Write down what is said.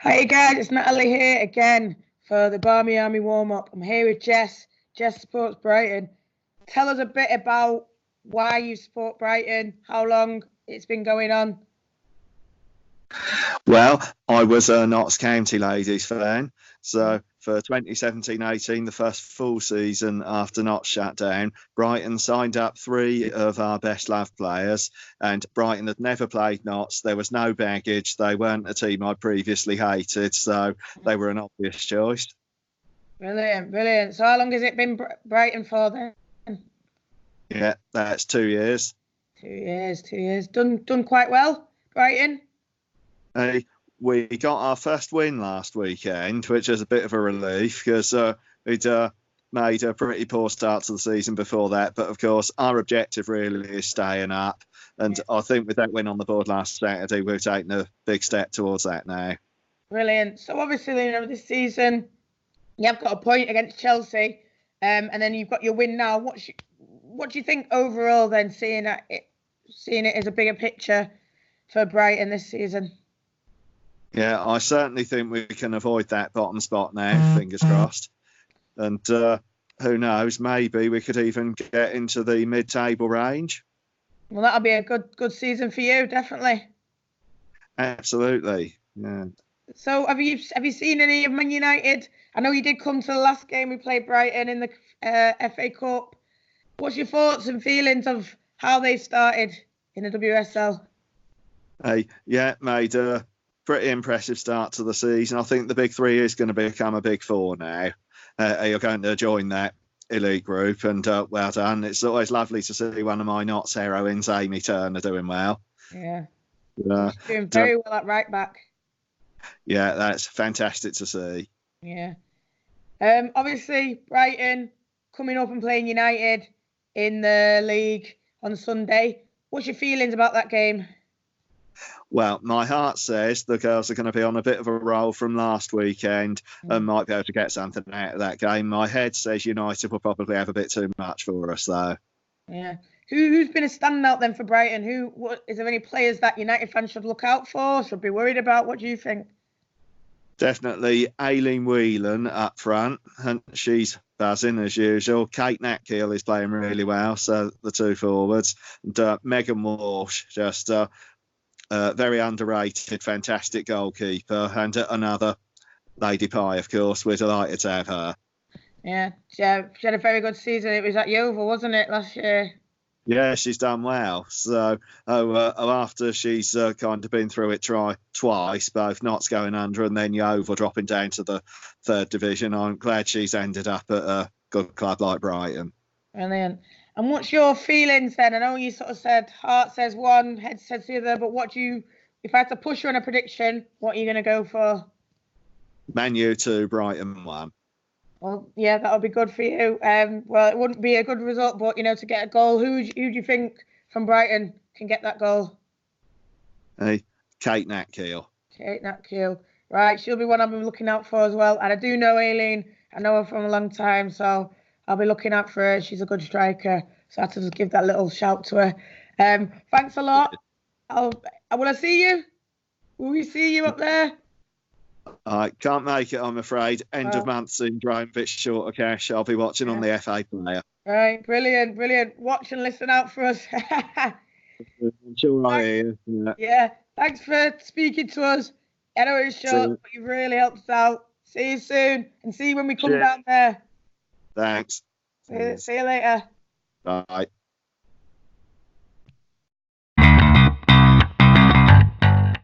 Hi guys, it's Natalie here again for the Barmy Army warm up. I'm here with Jess. Jess supports Brighton. Tell us a bit about why you support Brighton, how long it's been going on. Well, I was a Notts County Ladies fan. So for 2017-18, the first full season after Notts shut down, Brighton signed up three of our best loved players, and Brighton had never played Notts. There was no baggage. They weren't a team I previously hated, so they were an obvious choice. Brilliant, brilliant. So how long has it been Brighton for then? Yeah, that's two years. Two years, two years. Done, done quite well, Brighton. Hey, we got our first win last weekend, which is a bit of a relief because uh, we'd uh, made a pretty poor start to the season before that. But of course, our objective really is staying up. And yeah. I think with that win on the board last Saturday, we've taken a big step towards that now. Brilliant. So obviously, you know, this season you have got a point against Chelsea, um, and then you've got your win now. What what do you think overall? Then seeing it, seeing it as a bigger picture for Brighton this season. Yeah, I certainly think we can avoid that bottom spot now. Fingers crossed. And uh, who knows? Maybe we could even get into the mid-table range. Well, that'll be a good good season for you, definitely. Absolutely. Yeah. So, have you have you seen any of Man United? I know you did come to the last game we played Brighton in the uh, FA Cup. What's your thoughts and feelings of how they started in the WSL? Hey, yeah, made a pretty impressive start to the season. I think the big three is going to become a big four now. Uh, you're going to join that elite group, and uh, well done. It's always lovely to see one of my Notts heroines, Amy Turner, doing well. Yeah, uh, doing very well at right back. Yeah, that's fantastic to see. Yeah. Um, obviously, Brighton coming up and playing United in the league on Sunday. What's your feelings about that game? Well, my heart says the girls are going to be on a bit of a roll from last weekend mm. and might be able to get something out of that game. My head says United will probably have a bit too much for us, though. Yeah. Who, who's been a standout then for Brighton? Who what, is there any players that United fans should look out for? Should be worried about? What do you think? Definitely Aileen Whelan up front, and she's buzzing as usual. Kate Natkiel is playing really well, so the two forwards. And uh, Megan Walsh, just uh, uh, very underrated, fantastic goalkeeper, and another Lady Pie, of course. We're delighted to have her. Yeah, she had, she had a very good season. It was at Yeovil, wasn't it, last year? Yeah, she's done well. So, oh, uh, oh after she's uh, kind of been through it try, twice, both Notts going under and then Yeovil dropping down to the third division, I'm glad she's ended up at a good club like Brighton. Brilliant. And what's your feelings then? I know you sort of said heart says one, head says the other, but what do you, if I had to push you on a prediction, what are you going to go for? Manu to Brighton one. Well, yeah, that'll be good for you. Um, well, it wouldn't be a good result, but you know, to get a goal, who who do you think from Brighton can get that goal? Hey, Kate Natkiel. Kate Natkiel. Right, she'll be one I've been looking out for as well. And I do know Aileen. I know her from a long time, so I'll be looking out for her. She's a good striker, so I have to just give that little shout to her. Um, thanks a lot. I'll. Will I see you? Will we see you up there? I can't make it, I'm afraid. End oh. of month syndrome, bit short of cash. I'll be watching yeah. on the FA player. Right, brilliant, brilliant. Watch and listen out for us. I'm sure I. Yeah. yeah, thanks for speaking to us. I know it's short, but you really helped us out. See you soon and see you when we come Cheers. down there. Thanks. See, see you later. Bye.